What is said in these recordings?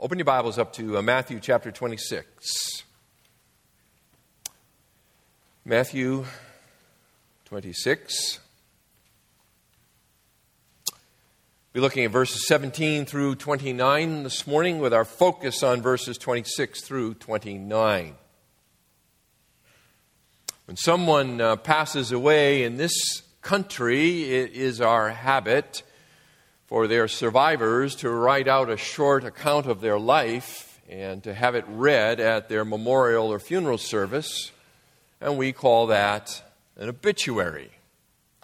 Open your Bibles up to uh, Matthew chapter 26. Matthew 26. Be looking at verses 17 through 29 this morning with our focus on verses 26 through 29. When someone uh, passes away in this country, it is our habit for their survivors to write out a short account of their life and to have it read at their memorial or funeral service, and we call that an obituary.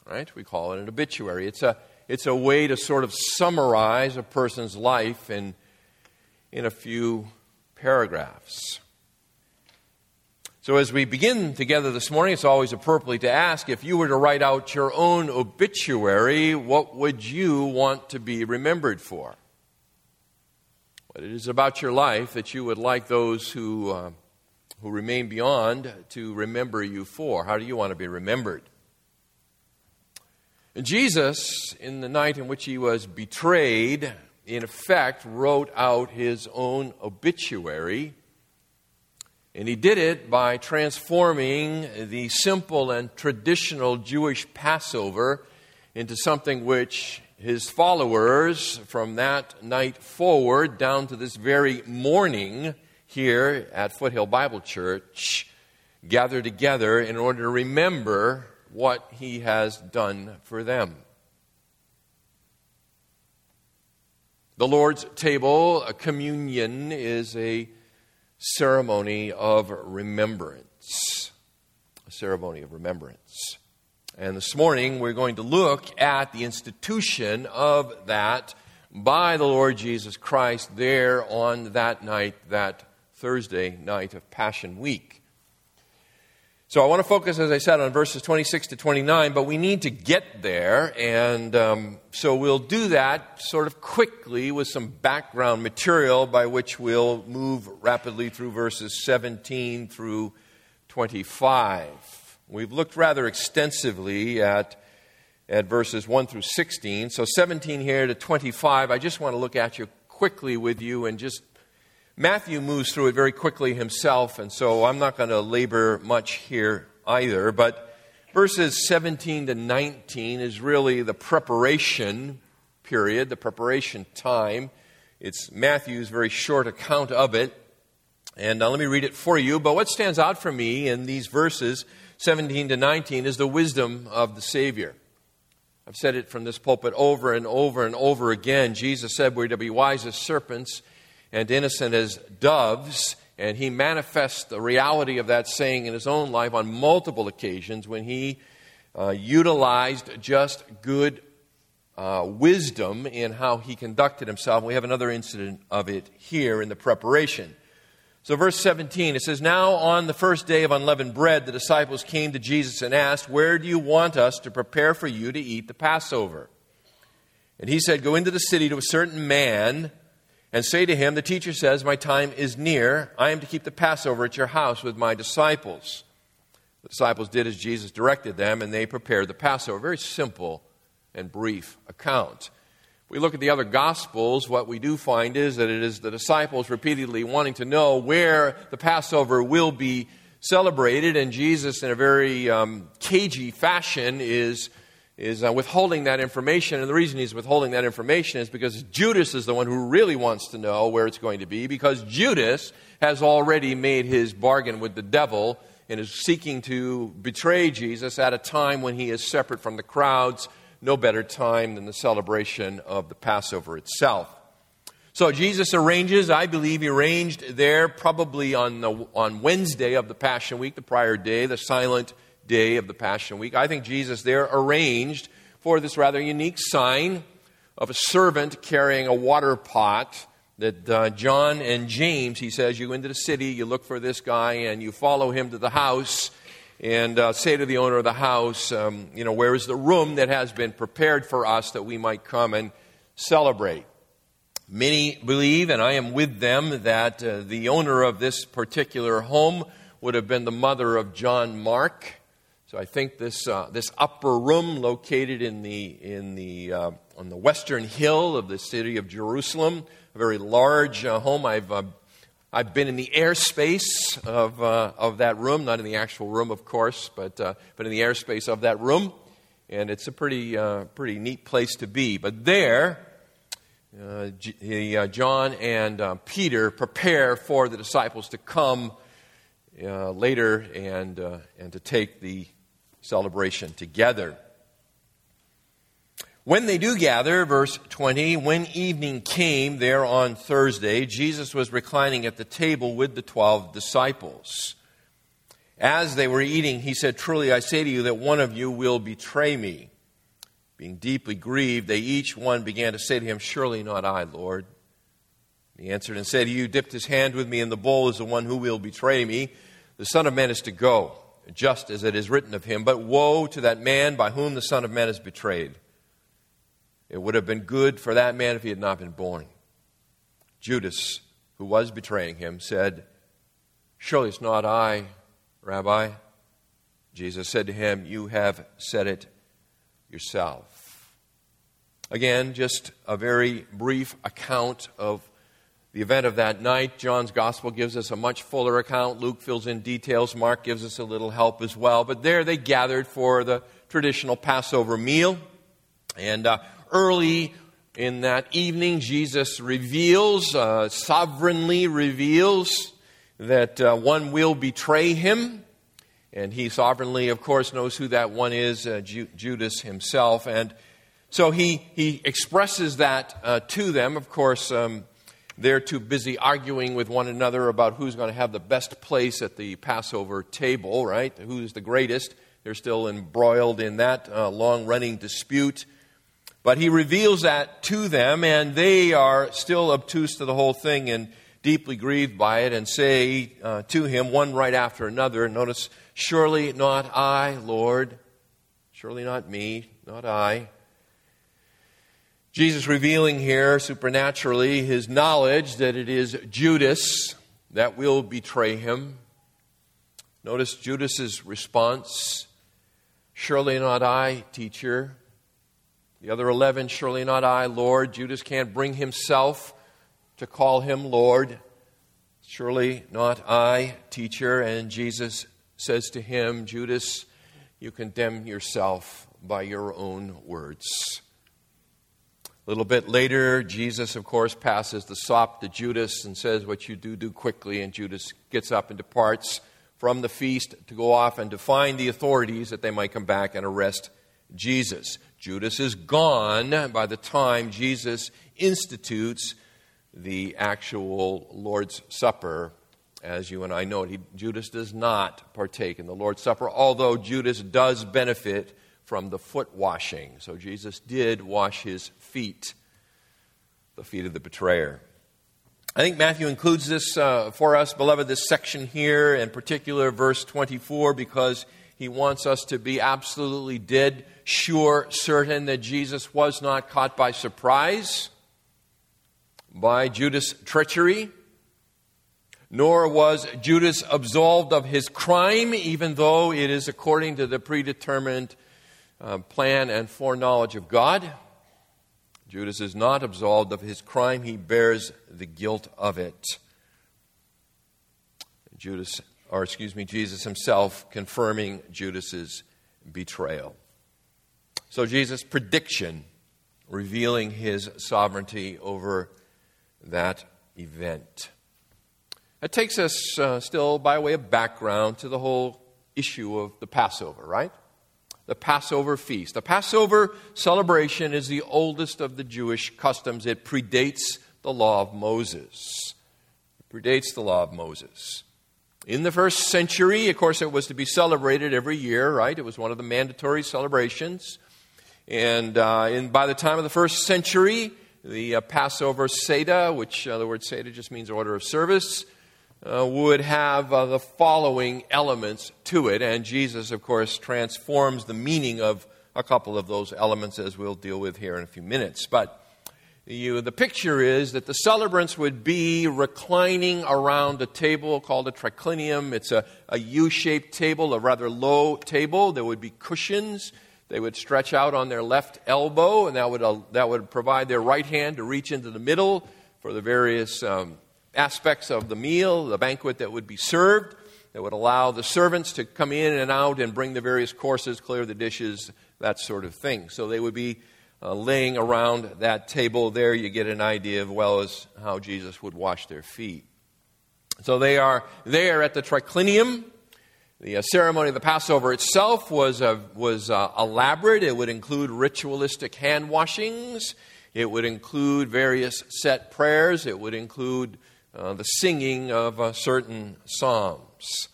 Right? We call it an obituary. It's a, it's a way to sort of summarize a person's life in, in a few paragraphs. So, as we begin together this morning, it's always appropriate to ask if you were to write out your own obituary, what would you want to be remembered for? What it is about your life that you would like those who, uh, who remain beyond to remember you for? How do you want to be remembered? And Jesus, in the night in which he was betrayed, in effect wrote out his own obituary and he did it by transforming the simple and traditional Jewish Passover into something which his followers, from that night forward down to this very morning here at Foothill Bible Church, gather together in order to remember what he has done for them. The Lord's table, a communion, is a ceremony of remembrance. A ceremony of remembrance. And this morning we're going to look at the institution of that by the Lord Jesus Christ there on that night, that Thursday night of Passion Week. So I want to focus, as I said, on verses 26 to 29, but we need to get there, and um, so we'll do that sort of quickly with some background material by which we'll move rapidly through verses 17 through 25. We've looked rather extensively at, at verses 1 through 16, so 17 here to 25. I just want to look at you quickly with you and just Matthew moves through it very quickly himself, and so I'm not going to labor much here either. But verses 17 to 19 is really the preparation period, the preparation time. It's Matthew's very short account of it. And uh, let me read it for you. But what stands out for me in these verses, 17 to 19, is the wisdom of the Savior. I've said it from this pulpit over and over and over again. Jesus said we're to be wise as serpents and innocent as doves. And he manifests the reality of that saying in his own life on multiple occasions when he uh, utilized just good uh, wisdom in how he conducted himself. We have another incident of it here in the preparation. So, verse 17, it says, Now on the first day of unleavened bread, the disciples came to Jesus and asked, Where do you want us to prepare for you to eat the Passover? And he said, Go into the city to a certain man and say to him, The teacher says, My time is near. I am to keep the Passover at your house with my disciples. The disciples did as Jesus directed them, and they prepared the Passover. Very simple and brief account. If we look at the other Gospels, what we do find is that it is the disciples repeatedly wanting to know where the Passover will be celebrated, and Jesus, in a very um, cagey fashion, is is uh, withholding that information. And the reason he's withholding that information is because Judas is the one who really wants to know where it's going to be, because Judas has already made his bargain with the devil and is seeking to betray Jesus at a time when he is separate from the crowds. No better time than the celebration of the Passover itself. So Jesus arranges, I believe he arranged there probably on, the, on Wednesday of the Passion Week, the prior day, the silent day of the Passion Week. I think Jesus there arranged for this rather unique sign of a servant carrying a water pot that uh, John and James, he says, you into the city, you look for this guy, and you follow him to the house and uh, say to the owner of the house, um, you know, where is the room that has been prepared for us that we might come and celebrate? Many believe, and I am with them, that uh, the owner of this particular home would have been the mother of John Mark. So I think this, uh, this upper room located in the, in the, uh, on the western hill of the city of Jerusalem a very large uh, home. I've, uh, I've been in the airspace of, uh, of that room, not in the actual room, of course, but, uh, but in the airspace of that room. And it's a pretty, pretty neat place to be. But there, G- John and Peter prepare for the disciples to come later and, and to take the celebration together. When they do gather, verse 20, when evening came there on Thursday, Jesus was reclining at the table with the twelve disciples. As they were eating, he said, Truly I say to you that one of you will betray me. Being deeply grieved, they each one began to say to him, Surely not I, Lord. He answered and said, You dipped his hand with me in the bowl is the one who will betray me. The Son of Man is to go, just as it is written of him. But woe to that man by whom the Son of Man is betrayed. It would have been good for that man if he had not been born. Judas, who was betraying him, said, Surely it's not I, Rabbi. Jesus said to him, You have said it yourself. Again, just a very brief account of the event of that night. John's gospel gives us a much fuller account. Luke fills in details. Mark gives us a little help as well. But there they gathered for the traditional Passover meal. And uh, early in that evening, Jesus reveals, uh, sovereignly reveals, that uh, one will betray him. And he sovereignly, of course, knows who that one is, uh, Ju- Judas himself. And so he, he expresses that uh, to them. Of course, um, they're too busy arguing with one another about who's going to have the best place at the Passover table, right? Who's the greatest. They're still embroiled in that uh, long running dispute. But he reveals that to them, and they are still obtuse to the whole thing and deeply grieved by it, and say uh, to him, one right after another, notice, Surely not I, Lord. Surely not me, not I. Jesus revealing here supernaturally his knowledge that it is Judas that will betray him. Notice Judas's response Surely not I, teacher. The other 11, surely not I, Lord. Judas can't bring himself to call him Lord. Surely not I, teacher. And Jesus says to him, Judas, you condemn yourself by your own words. A little bit later, Jesus, of course, passes the sop to Judas and says, What you do, do quickly. And Judas gets up and departs from the feast to go off and to find the authorities that they might come back and arrest Jesus. Judas is gone by the time Jesus institutes the actual Lord's Supper. As you and I know, he, Judas does not partake in the Lord's Supper, although Judas does benefit from the foot washing. So Jesus did wash his feet, the feet of the betrayer. I think Matthew includes this uh, for us, beloved, this section here, in particular, verse 24, because he wants us to be absolutely dead sure, certain that Jesus was not caught by surprise by Judas' treachery, nor was Judas absolved of his crime, even though it is according to the predetermined uh, plan and foreknowledge of God. Judas is not absolved of his crime, he bears the guilt of it. Judas or excuse me, Jesus himself confirming Judas's betrayal. So Jesus' prediction revealing his sovereignty over that event. That takes us uh, still by way of background to the whole issue of the Passover, right? The Passover feast. The Passover celebration is the oldest of the Jewish customs. It predates the law of Moses. It predates the law of Moses. In the first century, of course, it was to be celebrated every year, right? It was one of the mandatory celebrations. And uh, by the time of the first century, the uh, Passover Seder, which uh, the word Seder just means order of service, uh, would have uh, the following elements to it. And Jesus, of course, transforms the meaning of a couple of those elements as we'll deal with here in a few minutes. But you, the picture is that the celebrants would be reclining around a table called a triclinium. It's a, a U shaped table, a rather low table. There would be cushions. They would stretch out on their left elbow, and that would, uh, that would provide their right hand to reach into the middle for the various um, aspects of the meal, the banquet that would be served, that would allow the servants to come in and out and bring the various courses, clear the dishes, that sort of thing. So they would be uh, laying around that table. There you get an idea of well as how Jesus would wash their feet. So they are there at the triclinium. The uh, ceremony of the Passover itself was, uh, was elaborate. It would include ritualistic hand washings. It would include various set prayers. It would include uh, the singing of uh, certain psalms.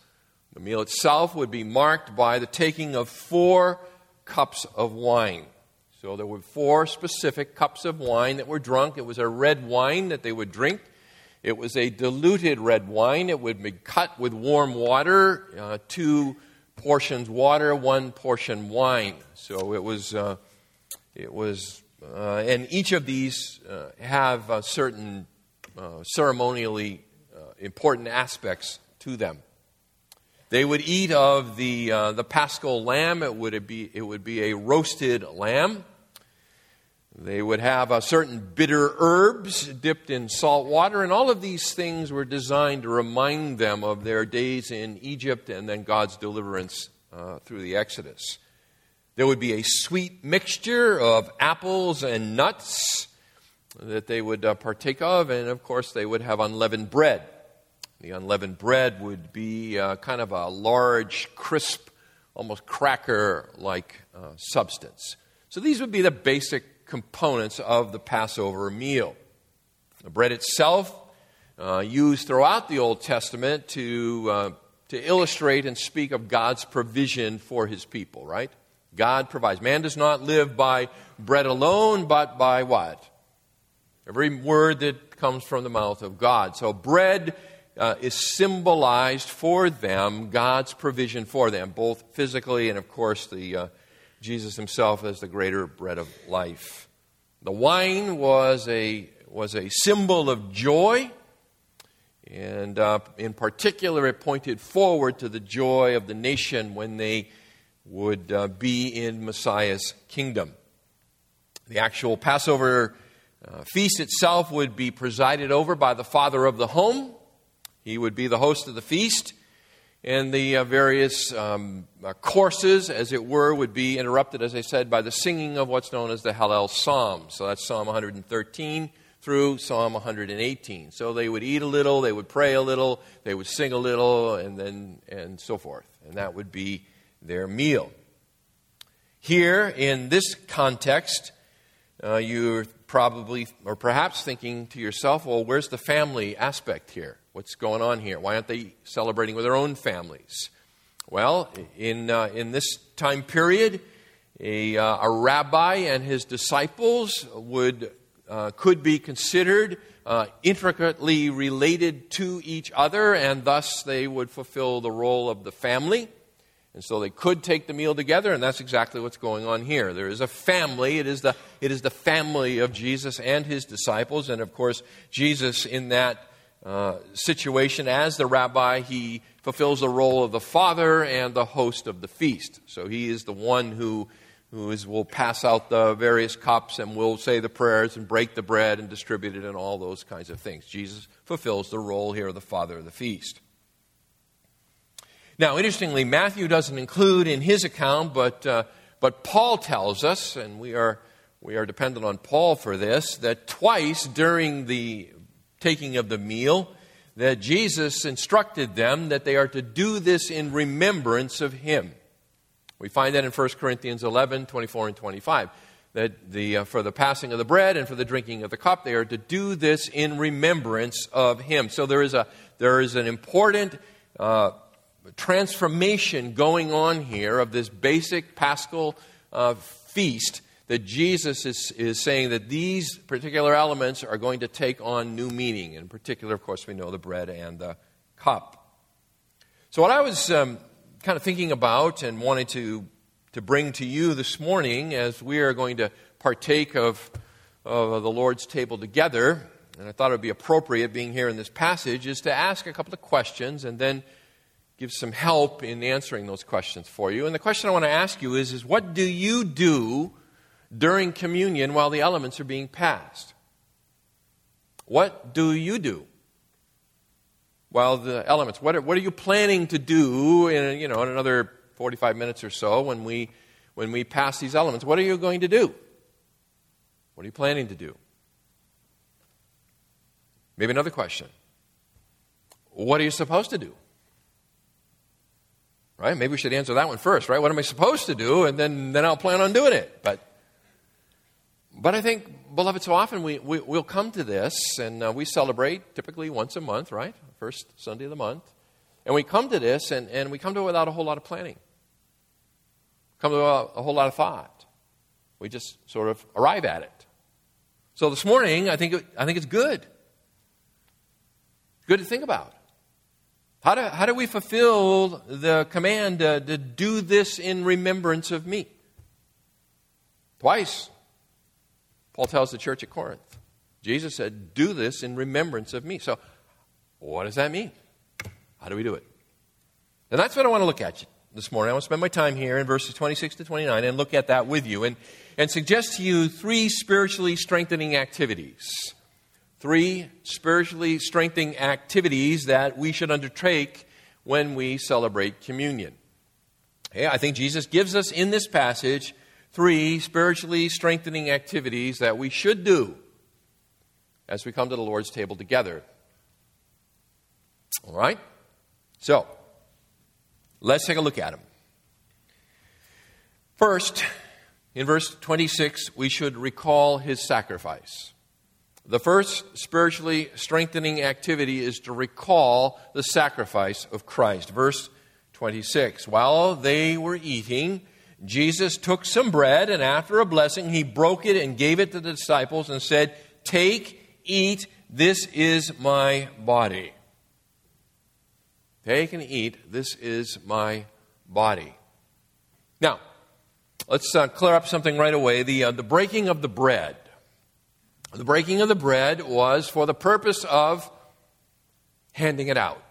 The meal itself would be marked by the taking of four cups of wine. So there were four specific cups of wine that were drunk. It was a red wine that they would drink. It was a diluted red wine. It would be cut with warm water, uh, two portions water, one portion wine. So it was, uh, it was, uh, and each of these uh, have uh, certain uh, ceremonially important aspects to them. They would eat of the, uh, the paschal lamb. It would, be, it would be a roasted lamb. They would have a certain bitter herbs dipped in salt water, and all of these things were designed to remind them of their days in Egypt and then God's deliverance uh, through the Exodus. There would be a sweet mixture of apples and nuts that they would uh, partake of, and of course, they would have unleavened bread. The unleavened bread would be uh, kind of a large, crisp, almost cracker like uh, substance. So these would be the basic components of the Passover meal. The bread itself, uh, used throughout the Old Testament to, uh, to illustrate and speak of God's provision for his people, right? God provides. Man does not live by bread alone, but by what? Every word that comes from the mouth of God. So bread uh, is symbolized for them God's provision for them, both physically and, of course, the, uh, Jesus himself as the greater bread of life. The wine was a, was a symbol of joy, and uh, in particular, it pointed forward to the joy of the nation when they would uh, be in Messiah's kingdom. The actual Passover uh, feast itself would be presided over by the father of the home he would be the host of the feast, and the uh, various um, uh, courses, as it were, would be interrupted, as I said, by the singing of what's known as the Hallel Psalms. So that's Psalm 113 through Psalm 118. So they would eat a little, they would pray a little, they would sing a little, and then and so forth. And that would be their meal. Here, in this context, uh, you're probably or perhaps thinking to yourself, well, where's the family aspect here? What's going on here? Why aren't they celebrating with their own families? Well, in, uh, in this time period, a, uh, a rabbi and his disciples would, uh, could be considered uh, intricately related to each other, and thus they would fulfill the role of the family. And so they could take the meal together, and that's exactly what's going on here. There is a family. It is the, it is the family of Jesus and his disciples. And of course, Jesus, in that uh, situation as the rabbi, he fulfills the role of the father and the host of the feast. So he is the one who, who is, will pass out the various cups and will say the prayers and break the bread and distribute it and all those kinds of things. Jesus fulfills the role here of the father of the feast. Now, interestingly, Matthew doesn't include in his account, but, uh, but Paul tells us, and we are, we are dependent on Paul for this, that twice during the taking of the meal that Jesus instructed them that they are to do this in remembrance of him. We find that in 1 Corinthians 11, 24, and 25. That the, uh, for the passing of the bread and for the drinking of the cup, they are to do this in remembrance of him. So there is, a, there is an important uh, transformation going on here of this basic paschal uh, feast that Jesus is, is saying that these particular elements are going to take on new meaning. In particular, of course, we know the bread and the cup. So, what I was um, kind of thinking about and wanted to, to bring to you this morning as we are going to partake of, of the Lord's table together, and I thought it would be appropriate being here in this passage, is to ask a couple of questions and then give some help in answering those questions for you. And the question I want to ask you is, is what do you do during communion while the elements are being passed. What do you do? While the elements, what are, what are you planning to do in, you know, in another 45 minutes or so when we, when we pass these elements? What are you going to do? What are you planning to do? Maybe another question. What are you supposed to do? Right? Maybe we should answer that one first, right? What am I supposed to do? And then, then I'll plan on doing it. But, but I think, beloved, so often we, we, will come to this and uh, we celebrate typically once a month, right? First Sunday of the month. And we come to this and, and we come to it without a whole lot of planning, come to a, a whole lot of thought. We just sort of arrive at it. So this morning, I think, it, I think it's good. Good to think about. How do, how do we fulfill the command uh, to do this in remembrance of me? Twice, Paul tells the church at Corinth. Jesus said, Do this in remembrance of me. So, what does that mean? How do we do it? And that's what I want to look at this morning. I want to spend my time here in verses 26 to 29 and look at that with you and, and suggest to you three spiritually strengthening activities three spiritually strengthening activities that we should undertake when we celebrate communion. Okay, I think Jesus gives us in this passage three spiritually strengthening activities that we should do as we come to the Lord's table together. All right? So, let's take a look at them. First, in verse 26, we should recall his sacrifice. The first spiritually strengthening activity is to recall the sacrifice of Christ. Verse 26 While they were eating, Jesus took some bread, and after a blessing, he broke it and gave it to the disciples and said, Take, eat, this is my body. Take and eat, this is my body. Now, let's uh, clear up something right away. The, uh, the breaking of the bread the breaking of the bread was for the purpose of handing it out.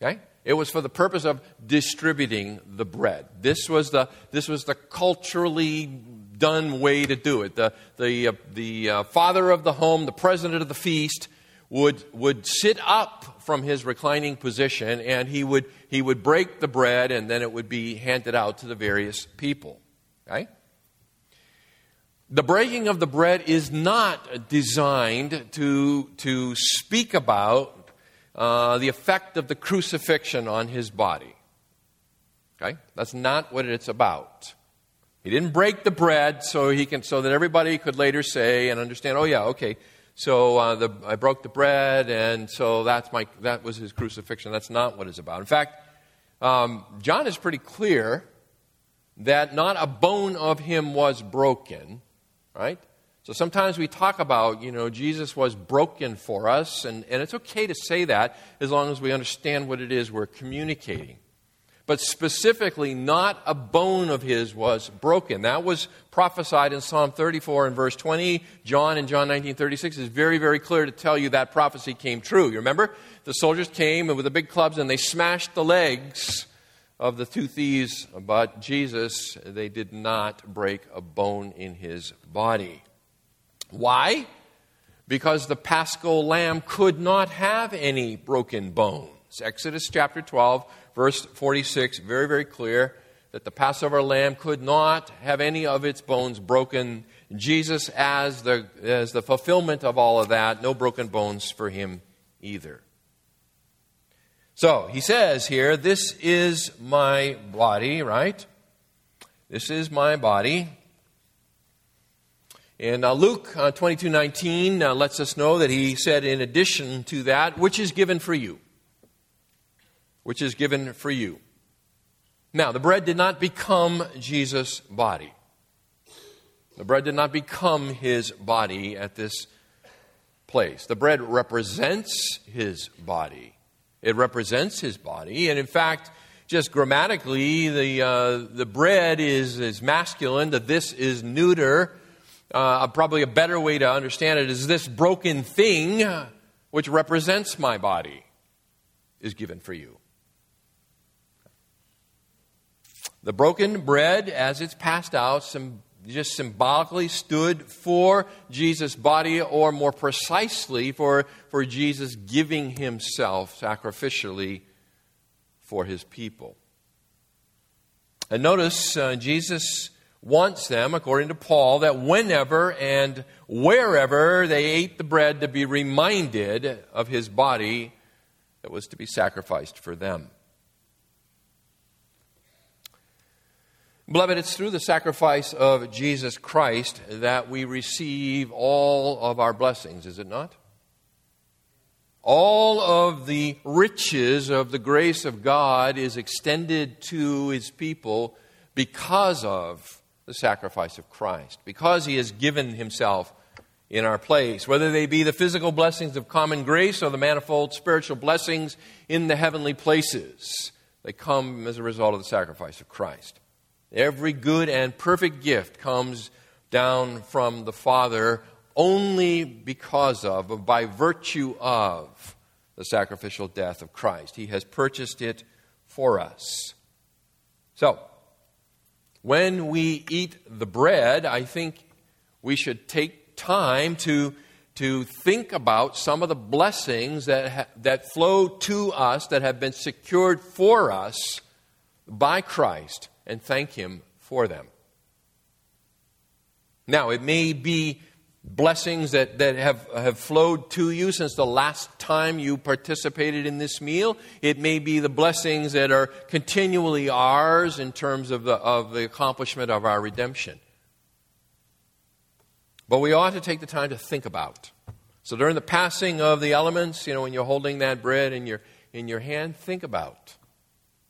Okay? It was for the purpose of distributing the bread. This was the, this was the culturally done way to do it. The, the, uh, the uh, father of the home, the president of the feast, would, would sit up from his reclining position and he would, he would break the bread and then it would be handed out to the various people. Okay? The breaking of the bread is not designed to, to speak about uh, the effect of the crucifixion on his body. Okay? That's not what it's about. He didn't break the bread so he can so that everybody could later say and understand, oh yeah, okay, so uh, the, I broke the bread and so that's my that was his crucifixion. That's not what it's about. In fact, um, John is pretty clear that not a bone of him was broken right? So sometimes we talk about, you know, Jesus was broken for us, and, and it's okay to say that as long as we understand what it is we're communicating. But specifically, not a bone of his was broken. That was prophesied in Psalm 34 and verse 20. John in John 19 36 is very, very clear to tell you that prophecy came true. You remember? The soldiers came with the big clubs and they smashed the legs of the two thieves, but Jesus, they did not break a bone in his body. Why? Because the paschal lamb could not have any broken bones. Exodus chapter 12, verse 46, very, very clear that the Passover lamb could not have any of its bones broken. Jesus, as the, as the fulfillment of all of that, no broken bones for him either. So he says here, This is my body, right? This is my body. And uh, Luke uh, 22 19 uh, lets us know that he said, in addition to that, which is given for you. Which is given for you. Now, the bread did not become Jesus' body. The bread did not become his body at this place. The bread represents his body. It represents his body. And in fact, just grammatically, the, uh, the bread is, is masculine, the this is neuter. Uh, probably a better way to understand it is this broken thing, which represents my body, is given for you. The broken bread, as it's passed out, just symbolically stood for Jesus' body, or more precisely, for, for Jesus giving himself sacrificially for his people. And notice uh, Jesus wants them, according to Paul, that whenever and wherever they ate the bread to be reminded of his body that was to be sacrificed for them. Beloved, it's through the sacrifice of Jesus Christ that we receive all of our blessings, is it not? All of the riches of the grace of God is extended to his people because of the sacrifice of Christ, because he has given himself in our place, whether they be the physical blessings of common grace or the manifold spiritual blessings in the heavenly places. They come as a result of the sacrifice of Christ. Every good and perfect gift comes down from the Father only because of, by virtue of, the sacrificial death of Christ. He has purchased it for us. So, when we eat the bread, I think we should take time to, to think about some of the blessings that, ha- that flow to us, that have been secured for us by Christ, and thank Him for them. Now, it may be blessings that, that have, have flowed to you since the last time you participated in this meal. It may be the blessings that are continually ours in terms of the, of the accomplishment of our redemption. But we ought to take the time to think about. So during the passing of the elements, you know, when you're holding that bread in your, in your hand, think about,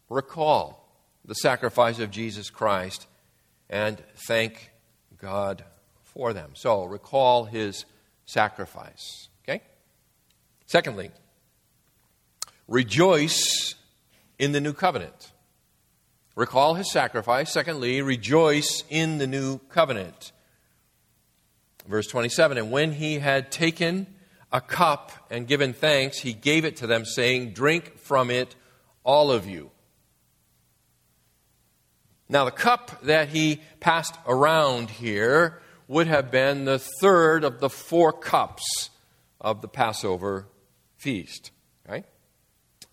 recall the sacrifice of Jesus Christ, and thank God for them. So recall his sacrifice. Okay? Secondly, rejoice in the new covenant. Recall his sacrifice. Secondly, rejoice in the new covenant. Verse 27 And when he had taken a cup and given thanks, he gave it to them, saying, Drink from it, all of you. Now, the cup that he passed around here would have been the third of the four cups of the Passover feast. Right?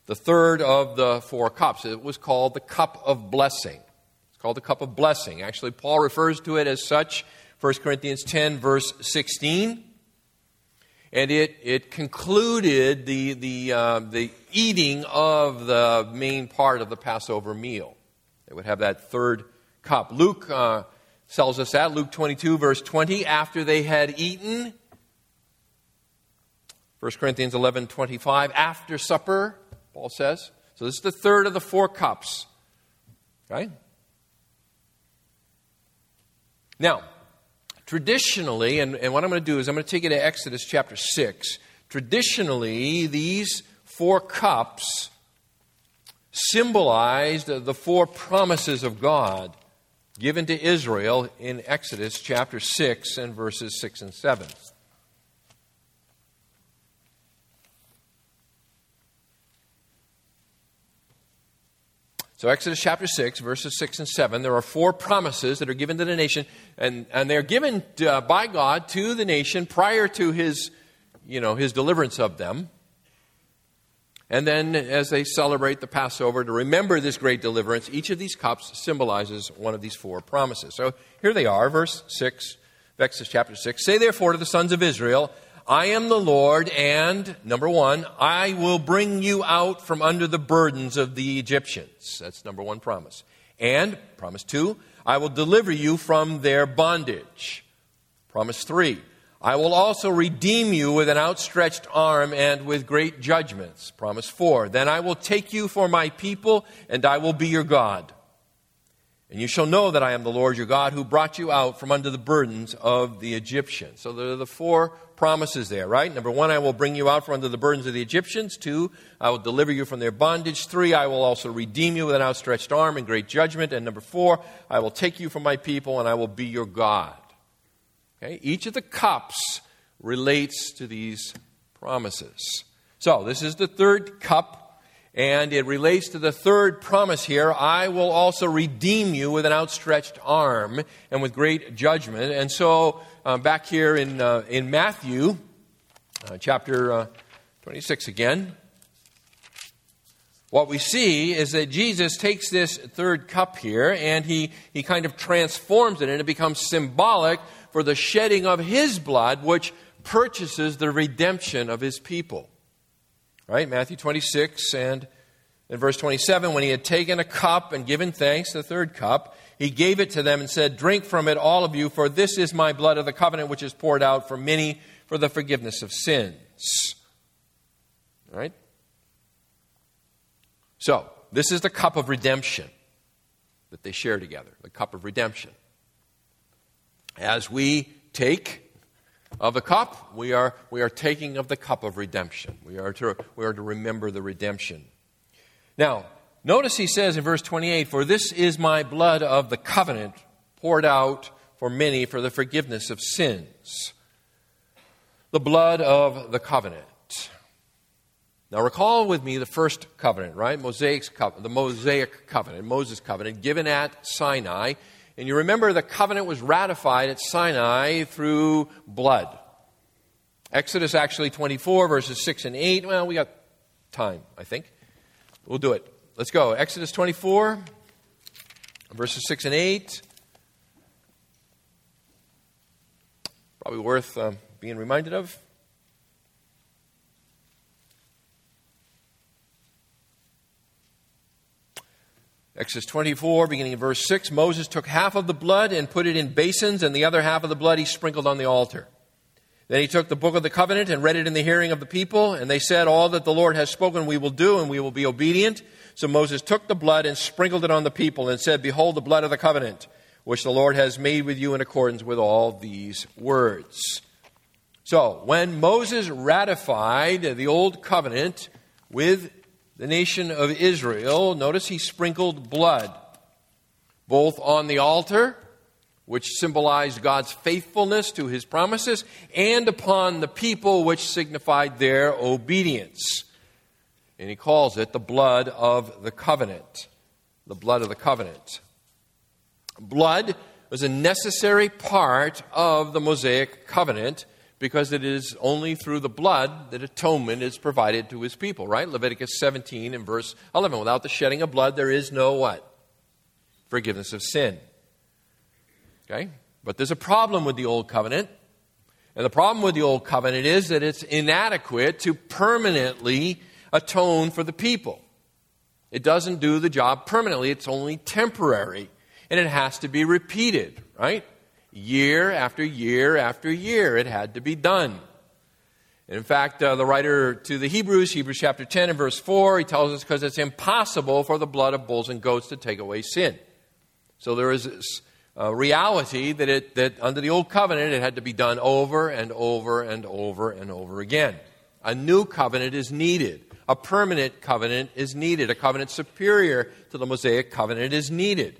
The third of the four cups. It was called the cup of blessing. It's called the cup of blessing. Actually, Paul refers to it as such, 1 Corinthians 10, verse 16. And it, it concluded the, the, uh, the eating of the main part of the Passover meal. They would have that third cup. Luke uh, tells us that. Luke 22, verse 20. After they had eaten, 1 Corinthians 11, 25. After supper, Paul says. So this is the third of the four cups. Okay? Now, traditionally, and, and what I'm going to do is I'm going to take you to Exodus chapter 6. Traditionally, these four cups symbolized the four promises of God given to Israel in Exodus chapter 6 and verses 6 and 7. So, Exodus chapter 6, verses 6 and 7, there are four promises that are given to the nation, and, and they're given to, uh, by God to the nation prior to his, you know, his deliverance of them. And then, as they celebrate the Passover to remember this great deliverance, each of these cups symbolizes one of these four promises. So here they are, verse 6, Exodus chapter 6. Say therefore to the sons of Israel, I am the Lord, and, number one, I will bring you out from under the burdens of the Egyptians. That's number one promise. And, promise two, I will deliver you from their bondage. Promise three, I will also redeem you with an outstretched arm and with great judgments. Promise 4. Then I will take you for my people, and I will be your God. And you shall know that I am the Lord your God who brought you out from under the burdens of the Egyptians. So there are the four promises there, right? Number one, I will bring you out from under the burdens of the Egyptians. Two, I will deliver you from their bondage. Three, I will also redeem you with an outstretched arm and great judgment. And number four, I will take you from my people, and I will be your God. Okay? Each of the cups relates to these promises. So, this is the third cup, And it relates to the third promise here I will also redeem you with an outstretched arm and with great judgment. And so, uh, back here in, uh, in Matthew, uh, chapter uh, 26 again, what we see is that Jesus takes this third cup here and he, he kind of transforms it, and it becomes symbolic for the shedding of his blood, which purchases the redemption of his people. Right? Matthew 26 and in verse 27, when he had taken a cup and given thanks, the third cup, he gave it to them and said, Drink from it, all of you, for this is my blood of the covenant, which is poured out for many for the forgiveness of sins. Right? So, this is the cup of redemption that they share together, the cup of redemption. As we take of the cup, we are, we are taking of the cup of redemption. We are, to, we are to remember the redemption. Now, notice he says in verse 28 For this is my blood of the covenant poured out for many for the forgiveness of sins. The blood of the covenant. Now, recall with me the first covenant, right? Mosaic's covenant, the Mosaic covenant, Moses' covenant, given at Sinai. And you remember the covenant was ratified at Sinai through blood. Exodus actually 24, verses 6 and 8. Well, we got time, I think. We'll do it. Let's go. Exodus 24, verses 6 and 8. Probably worth uh, being reminded of. Exodus 24, beginning in verse 6 Moses took half of the blood and put it in basins, and the other half of the blood he sprinkled on the altar. Then he took the book of the covenant and read it in the hearing of the people, and they said, All that the Lord has spoken we will do, and we will be obedient. So Moses took the blood and sprinkled it on the people, and said, Behold the blood of the covenant, which the Lord has made with you in accordance with all these words. So, when Moses ratified the old covenant with the nation of Israel, notice he sprinkled blood both on the altar, which symbolized God's faithfulness to his promises, and upon the people, which signified their obedience. And he calls it the blood of the covenant. The blood of the covenant. Blood was a necessary part of the Mosaic covenant because it is only through the blood that atonement is provided to his people, right? Leviticus 17 and verse 11. Without the shedding of blood, there is no what? Forgiveness of sin. Okay? But there's a problem with the Old Covenant. And the problem with the Old Covenant is that it's inadequate to permanently atone for the people. It doesn't do the job permanently, it's only temporary. And it has to be repeated, right? Year after year after year, it had to be done. In fact, uh, the writer to the Hebrews, Hebrews chapter 10 and verse 4, he tells us because it's impossible for the blood of bulls and goats to take away sin. So there is this uh, reality that, it, that under the old covenant it had to be done over and over and over and over again. A new covenant is needed. A permanent covenant is needed. A covenant superior to the Mosaic covenant is needed.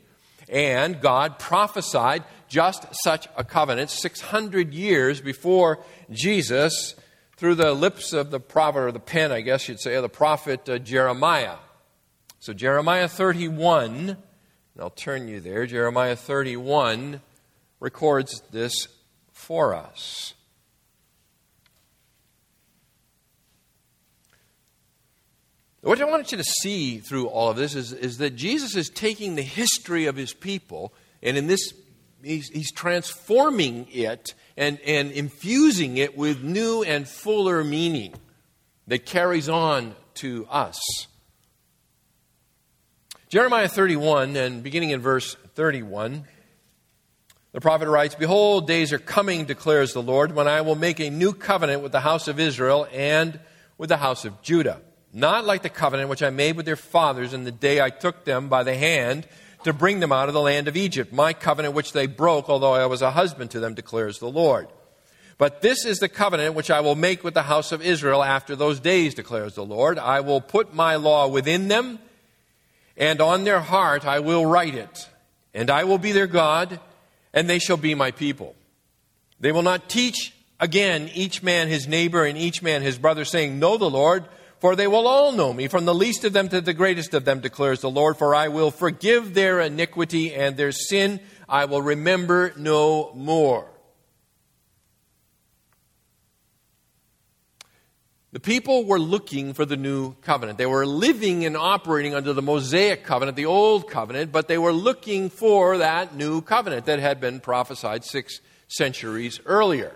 And God prophesied just such a covenant 600 years before Jesus through the lips of the prophet, or the pen, I guess you'd say, of the prophet uh, Jeremiah. So, Jeremiah 31, and I'll turn you there, Jeremiah 31 records this for us. What I want you to see through all of this is, is that Jesus is taking the history of his people, and in this, he's, he's transforming it and, and infusing it with new and fuller meaning that carries on to us. Jeremiah 31, and beginning in verse 31, the prophet writes Behold, days are coming, declares the Lord, when I will make a new covenant with the house of Israel and with the house of Judah not like the covenant which I made with their fathers in the day I took them by the hand to bring them out of the land of Egypt, my covenant which they broke, although I was a husband to them, declares the Lord. But this is the covenant which I will make with the house of Israel after those days, declares the Lord. I will put my law within them, and on their heart I will write it. And I will be their God, and they shall be my people. They will not teach again each man his neighbor and each man his brother, saying, Know the Lord For they will all know me, from the least of them to the greatest of them, declares the Lord. For I will forgive their iniquity and their sin I will remember no more. The people were looking for the new covenant. They were living and operating under the Mosaic covenant, the old covenant, but they were looking for that new covenant that had been prophesied six centuries earlier.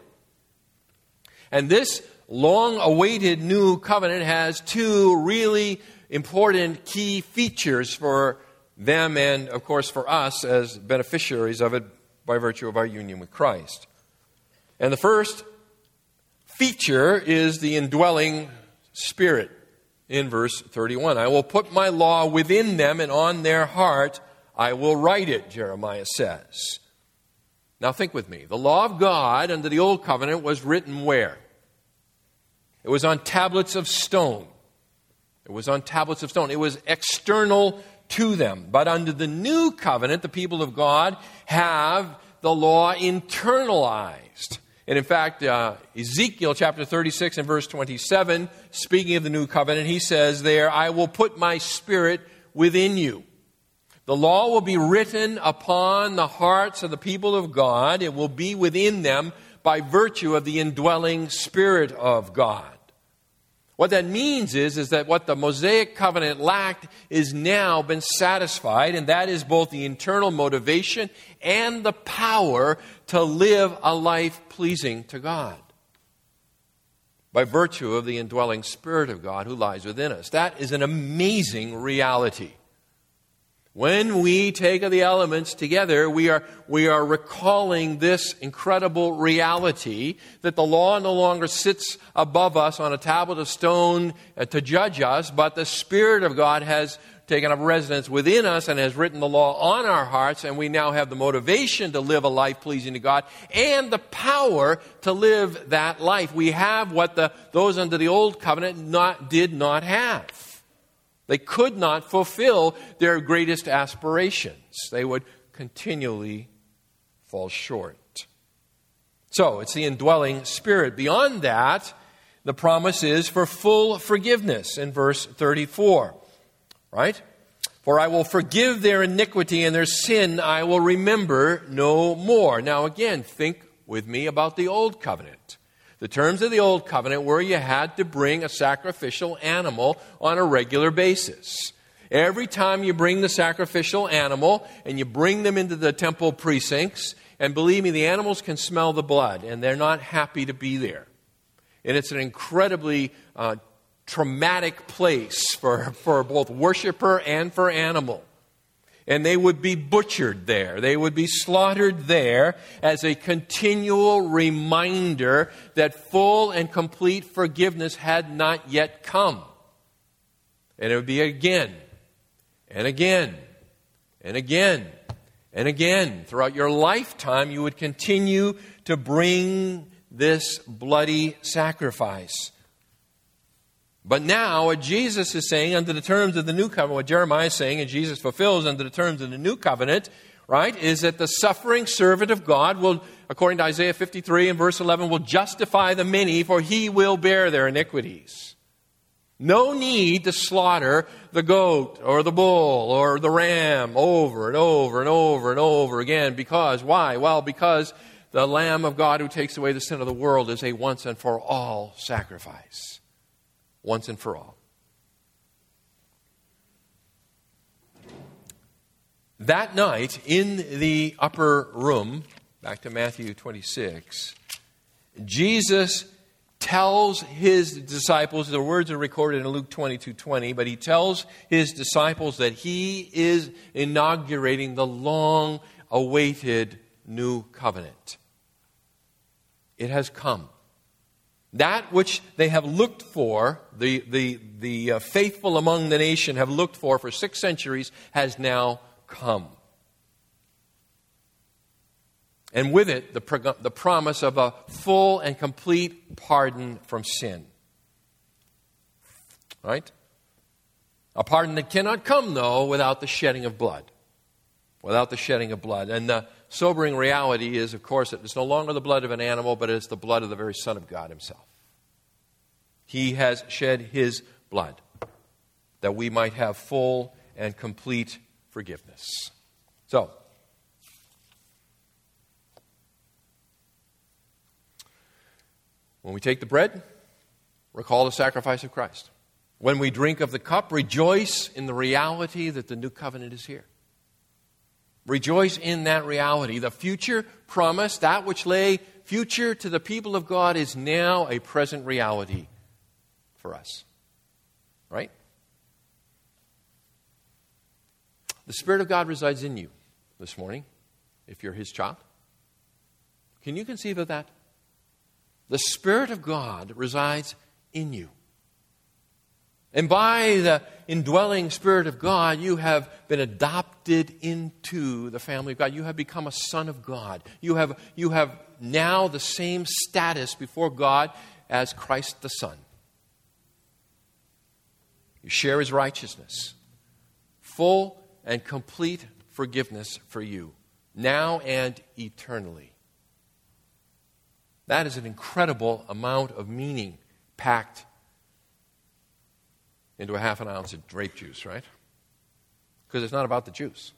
And this long awaited new covenant has two really important key features for them and, of course, for us as beneficiaries of it by virtue of our union with Christ. And the first feature is the indwelling spirit in verse 31. I will put my law within them and on their heart I will write it, Jeremiah says. Now think with me. The law of God under the old covenant was written where? It was on tablets of stone. It was on tablets of stone. It was external to them. But under the new covenant, the people of God have the law internalized. And in fact, uh, Ezekiel chapter 36 and verse 27, speaking of the new covenant, he says there, I will put my spirit within you. The law will be written upon the hearts of the people of God. It will be within them by virtue of the indwelling Spirit of God. What that means is, is that what the Mosaic covenant lacked is now been satisfied, and that is both the internal motivation and the power to live a life pleasing to God by virtue of the indwelling Spirit of God who lies within us. That is an amazing reality. When we take the elements together, we are, we are recalling this incredible reality that the law no longer sits above us on a tablet of stone uh, to judge us, but the Spirit of God has taken up residence within us and has written the law on our hearts, and we now have the motivation to live a life pleasing to God and the power to live that life. We have what the, those under the old covenant not, did not have. They could not fulfill their greatest aspirations. They would continually fall short. So, it's the indwelling spirit. Beyond that, the promise is for full forgiveness in verse 34. Right? For I will forgive their iniquity and their sin I will remember no more. Now, again, think with me about the old covenant. The terms of the Old Covenant were you had to bring a sacrificial animal on a regular basis. Every time you bring the sacrificial animal and you bring them into the temple precincts, and believe me, the animals can smell the blood and they're not happy to be there. And it's an incredibly uh, traumatic place for, for both worshiper and for animal and they would be butchered there. They would be slaughtered there as a continual reminder that full and complete forgiveness had not yet come. And it would be again and again and again and again. Throughout your lifetime, you would continue to bring this bloody sacrifice. But now, what Jesus is saying under the terms of the new covenant, what Jeremiah is saying, and Jesus fulfills under the terms of the new covenant, right, is that the suffering servant of God will, according to Isaiah 53 and verse 11, will justify the many, for he will bear their iniquities. No need to slaughter the goat or the bull or the ram over and over and over and over again. Because, why? Well, because the Lamb of God who takes away the sin of the world is a once and for all sacrifice once and for all. That night in the upper room, back to Matthew 26, Jesus tells his disciples, the words are recorded in Luke 22 20, but he tells his disciples that he is inaugurating the long awaited new covenant. It has come. That which they have looked for, the, the, the uh, faithful among the nation have looked for for six centuries, has now come. And with it, the, the promise of a full and complete pardon from sin. Right? A pardon that cannot come, though, without the shedding of blood. Without the shedding of blood. And the sobering reality is, of course, that it's no longer the blood of an animal, but it's the blood of the very Son of God Himself. He has shed His blood, that we might have full and complete forgiveness. So, when we take the bread, recall the sacrifice of Christ. When we drink of the cup, rejoice in the reality that the new covenant is here. Rejoice in that reality. The future promise, that which lay future to the people of God, is now a present reality for us. Right? The Spirit of God resides in you this morning, if you're His child. Can you conceive of that? The Spirit of God resides in you. And by the indwelling Spirit of God, you have been adopted into the family of God. You have become a son of God. You have, you have now the same status before God as Christ the Son. You share his righteousness. Full and complete forgiveness for you, now and eternally. That is an incredible amount of meaning packed into a half an ounce of grape juice, right? Because it's not about the juice.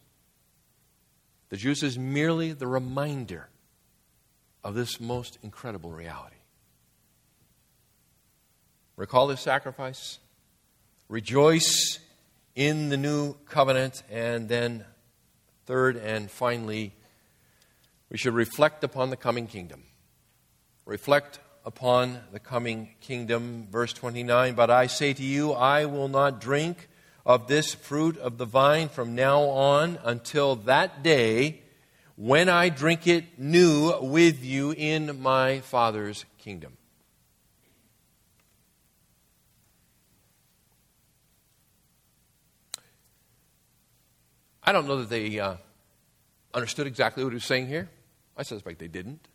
The juice is merely the reminder of this most incredible reality. Recall this sacrifice, rejoice in the new covenant, and then, third and finally, we should reflect upon the coming kingdom. Reflect upon the coming kingdom. Verse 29 But I say to you, I will not drink of this fruit of the vine from now on until that day when I drink it new with you in my Father's kingdom. I don't know that they uh, understood exactly what he was saying here. I suspect they didn't.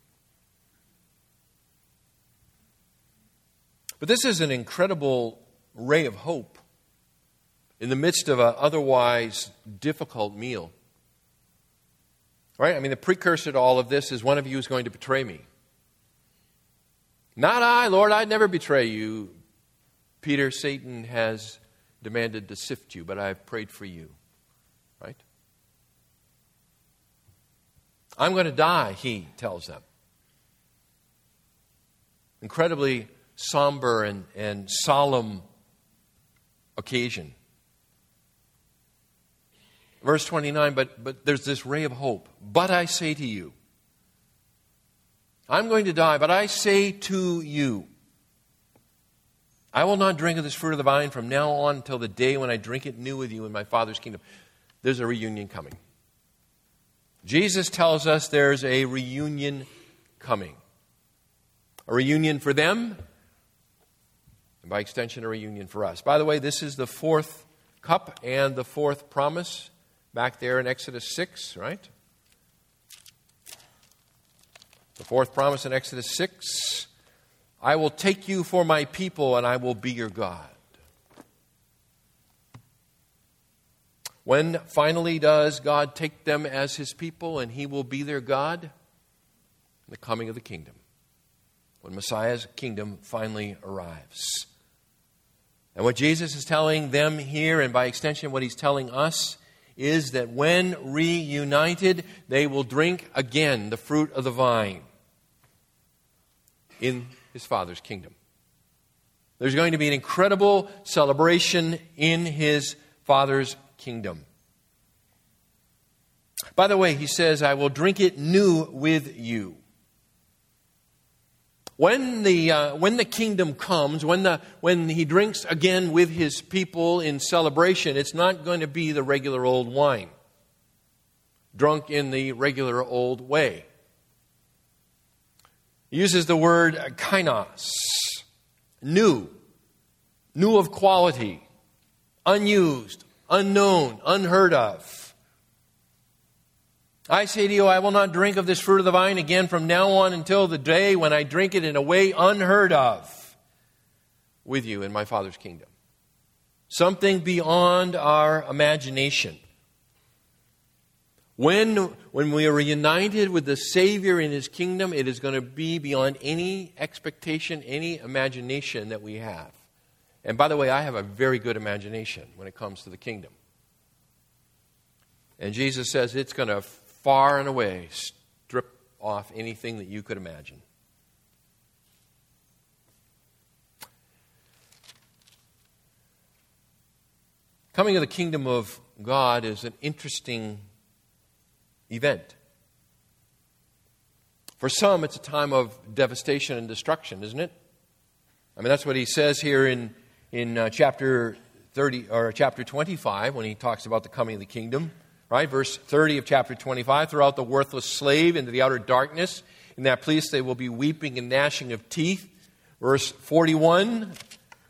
But this is an incredible ray of hope in the midst of an otherwise difficult meal. Right? I mean, the precursor to all of this is one of you is going to betray me. Not I, Lord, I'd never betray you. Peter, Satan has demanded to sift you, but I've prayed for you. Right? I'm going to die, he tells them. Incredibly somber and, and solemn occasion. Verse 29, but, but there's this ray of hope. But I say to you, I'm going to die, but I say to you, I will not drink of this fruit of the vine from now on until the day when I drink it new with you in my Father's kingdom. There's a reunion coming. Jesus tells us there's a reunion coming. A reunion for them and by extension, a reunion for us. By the way, this is the fourth cup and the fourth promise back there in Exodus 6, right? The fourth promise in Exodus 6 I will take you for my people and I will be your God. When finally does God take them as his people and he will be their God? The coming of the kingdom. When Messiah's kingdom finally arrives. And what Jesus is telling them here, and by extension, what he's telling us, is that when reunited, they will drink again the fruit of the vine in his Father's kingdom. There's going to be an incredible celebration in his Father's kingdom. By the way, he says, I will drink it new with you. When the, uh, when the kingdom comes, when, the, when he drinks again with his people in celebration, it's not going to be the regular old wine, drunk in the regular old way. He uses the word kainos, new, new of quality, unused, unknown, unheard of. I say to you, I will not drink of this fruit of the vine again from now on until the day when I drink it in a way unheard of with you in my Father's kingdom. Something beyond our imagination. When, when we are reunited with the Savior in His kingdom, it is going to be beyond any expectation, any imagination that we have. And by the way, I have a very good imagination when it comes to the kingdom. And Jesus says it's going to far and away strip off anything that you could imagine. Coming of the kingdom of God is an interesting event. For some, it's a time of devastation and destruction, isn't it? I mean, that's what he says here in, in uh, chapter 30 or chapter 25 when he talks about the coming of the kingdom. Right? Verse 30 of chapter 25 throw out the worthless slave into the outer darkness. In that place they will be weeping and gnashing of teeth. Verse 41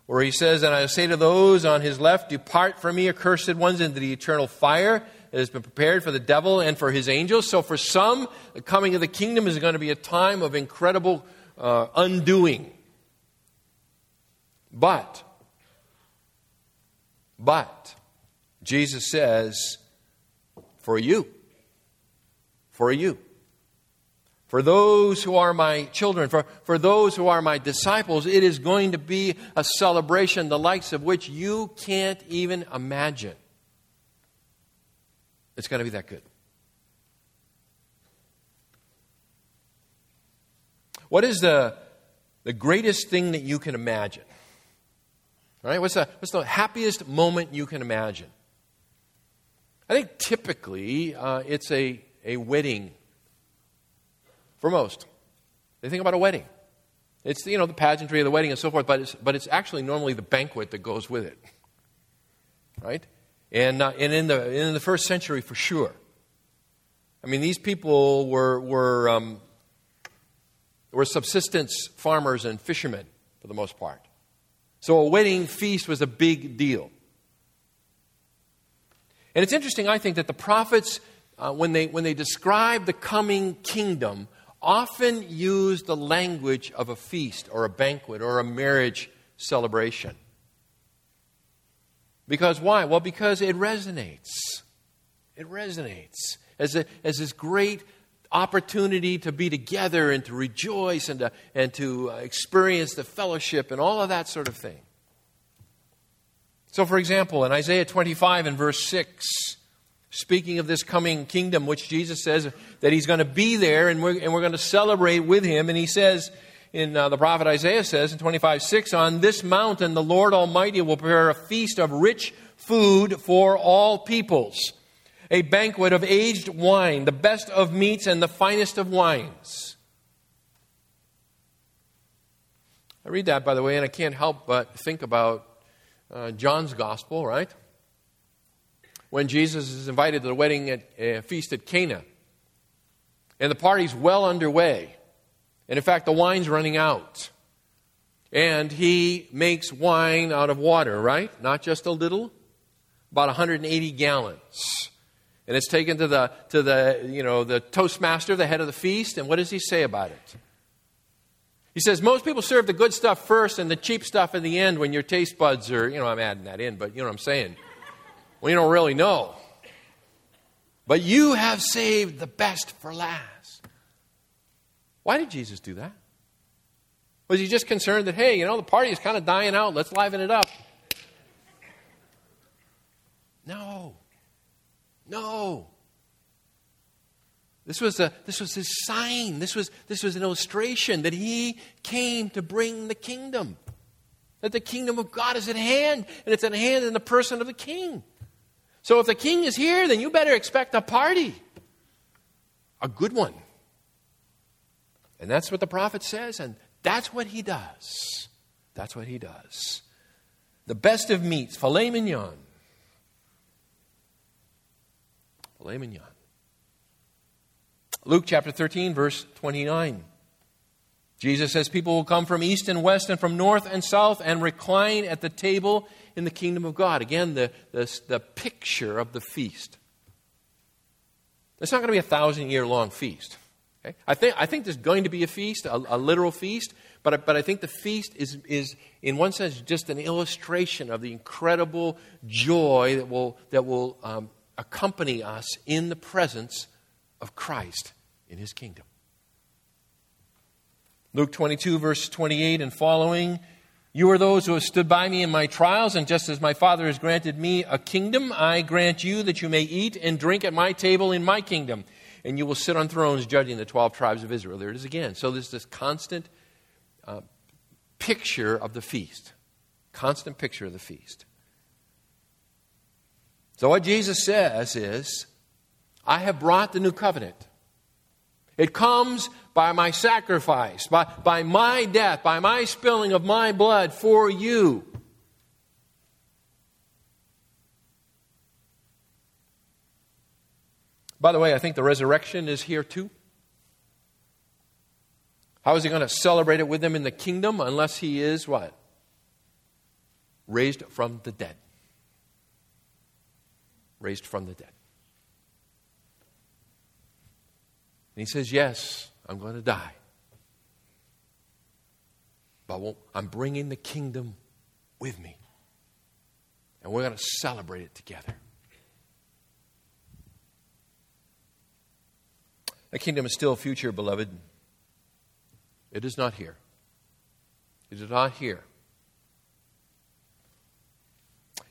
where he says, And I say to those on his left, Depart from me, accursed ones, into the eternal fire that has been prepared for the devil and for his angels. So for some, the coming of the kingdom is going to be a time of incredible uh, undoing. But, but, Jesus says, for you, for you for those who are my children, for, for those who are my disciples, it is going to be a celebration the likes of which you can't even imagine. It's going to be that good. What is the, the greatest thing that you can imagine? Right? What's the, what's the happiest moment you can imagine? I think typically uh, it's a, a wedding for most. They think about a wedding. It's you know the pageantry of the wedding and so forth, but it's, but it's actually normally the banquet that goes with it, right? And uh, and in the in the first century for sure. I mean, these people were were um, were subsistence farmers and fishermen for the most part. So a wedding feast was a big deal. And it's interesting, I think, that the prophets, uh, when, they, when they describe the coming kingdom, often use the language of a feast or a banquet or a marriage celebration. Because why? Well, because it resonates. It resonates as, a, as this great opportunity to be together and to rejoice and to, and to uh, experience the fellowship and all of that sort of thing. So, for example, in Isaiah 25 and verse 6, speaking of this coming kingdom, which Jesus says that he's going to be there and we're, and we're going to celebrate with him. And he says, in uh, the prophet Isaiah says in 25 6, on this mountain the Lord Almighty will prepare a feast of rich food for all peoples, a banquet of aged wine, the best of meats and the finest of wines. I read that, by the way, and I can't help but think about uh, John's gospel, right? when Jesus is invited to the wedding at a feast at Cana. And the party's well underway. And in fact, the wine's running out. And he makes wine out of water, right? Not just a little, about 180 gallons. And it's taken to the, to the, you know, the toastmaster, the head of the feast, and what does he say about it? He says, most people serve the good stuff first and the cheap stuff in the end when your taste buds are, you know, I'm adding that in, but you know what I'm saying. Well, you don't really know. But you have saved the best for last. Why did Jesus do that? Was he just concerned that, hey, you know, the party is kind of dying out, let's liven it up? No. No. This was, a, this was his sign. This was, this was an illustration that he came to bring the kingdom. That the kingdom of God is at hand, and it's at hand in the person of the king. So if the king is here, then you better expect a party. A good one. And that's what the prophet says, and that's what he does. That's what he does. The best of meats, filet mignon. Filet mignon. Luke chapter 13, verse 29. Jesus says, People will come from east and west and from north and south and recline at the table in the kingdom of God. Again, the, the, the picture of the feast. It's not going to be a thousand year long feast. Okay? I, think, I think there's going to be a feast, a, a literal feast, but, but I think the feast is, is, in one sense, just an illustration of the incredible joy that will, that will um, accompany us in the presence of Christ in his kingdom. Luke 22, verse 28 and following You are those who have stood by me in my trials, and just as my Father has granted me a kingdom, I grant you that you may eat and drink at my table in my kingdom, and you will sit on thrones judging the 12 tribes of Israel. There it is again. So there's this constant uh, picture of the feast. Constant picture of the feast. So what Jesus says is, I have brought the new covenant. It comes by my sacrifice, by, by my death, by my spilling of my blood for you. By the way, I think the resurrection is here too. How is he going to celebrate it with them in the kingdom unless he is what? Raised from the dead. Raised from the dead. And he says, Yes, I'm going to die. But I'm bringing the kingdom with me. And we're going to celebrate it together. The kingdom is still future, beloved. It is not here. It is not here.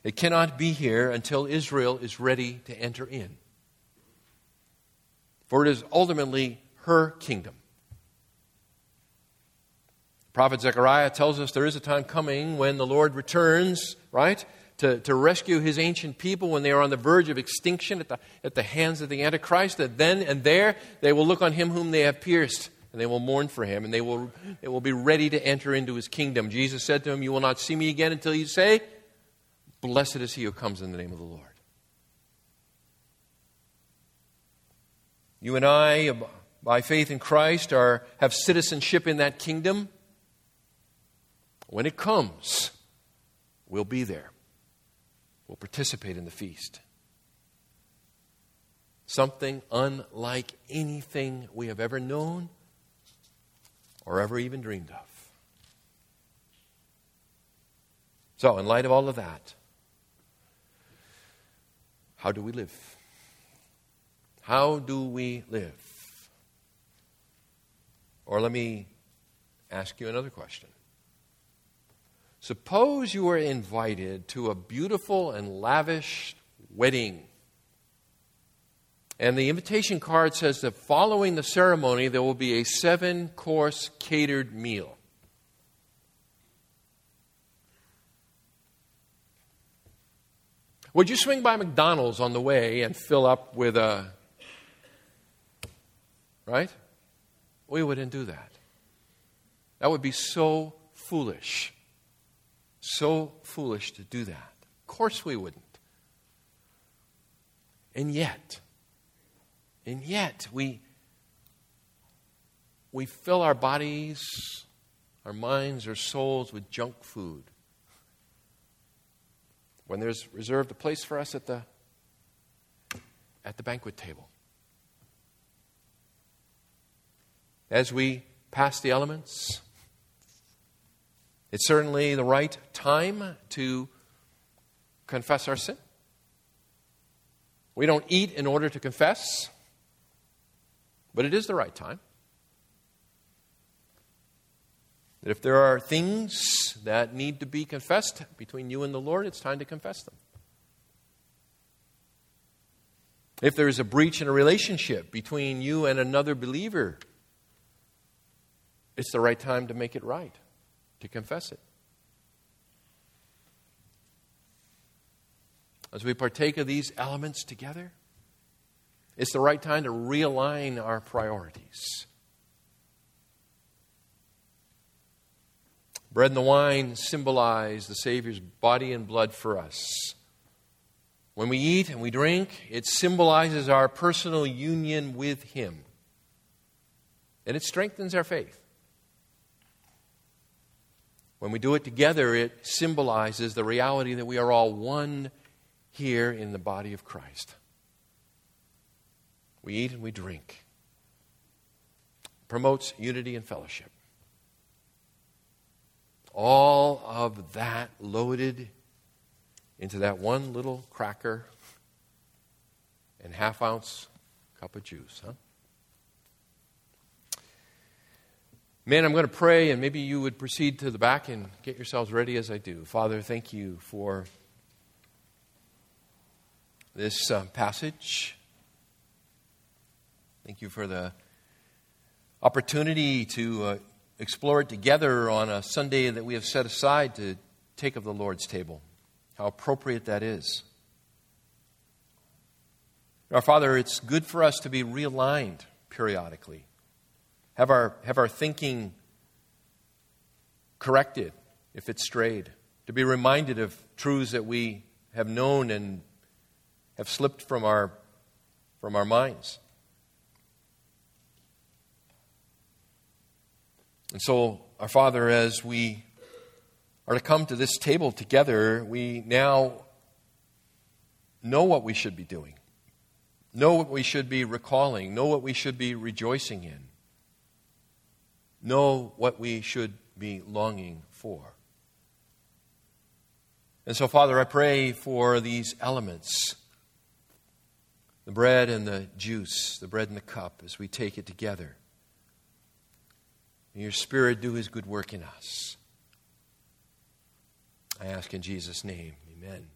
It cannot be here until Israel is ready to enter in for it is ultimately her kingdom. Prophet Zechariah tells us there is a time coming when the Lord returns, right, to, to rescue his ancient people when they are on the verge of extinction at the, at the hands of the Antichrist, that then and there they will look on him whom they have pierced, and they will mourn for him, and they will, they will be ready to enter into his kingdom. Jesus said to him, You will not see me again until you say, Blessed is he who comes in the name of the Lord. You and I, by faith in Christ, are, have citizenship in that kingdom. When it comes, we'll be there. We'll participate in the feast. Something unlike anything we have ever known or ever even dreamed of. So, in light of all of that, how do we live? How do we live? Or let me ask you another question. Suppose you were invited to a beautiful and lavish wedding. And the invitation card says that following the ceremony, there will be a seven course catered meal. Would you swing by McDonald's on the way and fill up with a Right? We wouldn't do that. That would be so foolish. So foolish to do that. Of course we wouldn't. And yet, and yet, we, we fill our bodies, our minds, our souls with junk food. When there's reserved a place for us at the, at the banquet table. As we pass the elements. It's certainly the right time to confess our sin. We don't eat in order to confess, but it is the right time. That if there are things that need to be confessed between you and the Lord, it's time to confess them. If there is a breach in a relationship between you and another believer, it's the right time to make it right, to confess it. As we partake of these elements together, it's the right time to realign our priorities. Bread and the wine symbolize the Savior's body and blood for us. When we eat and we drink, it symbolizes our personal union with Him. And it strengthens our faith. When we do it together, it symbolizes the reality that we are all one here in the body of Christ. We eat and we drink. Promotes unity and fellowship. All of that loaded into that one little cracker and half ounce cup of juice, huh? Man, I'm going to pray, and maybe you would proceed to the back and get yourselves ready as I do. Father, thank you for this uh, passage. Thank you for the opportunity to uh, explore it together on a Sunday that we have set aside to take of the Lord's table. How appropriate that is. Our Father, it's good for us to be realigned periodically, have our, have our thinking corrected if it's strayed, to be reminded of truths that we have known and have slipped from our, from our minds. And so, our Father, as we are to come to this table together, we now know what we should be doing, know what we should be recalling, know what we should be rejoicing in, know what we should be longing for. And so, Father, I pray for these elements the bread and the juice, the bread and the cup, as we take it together. May your Spirit do his good work in us. I ask in Jesus' name, amen.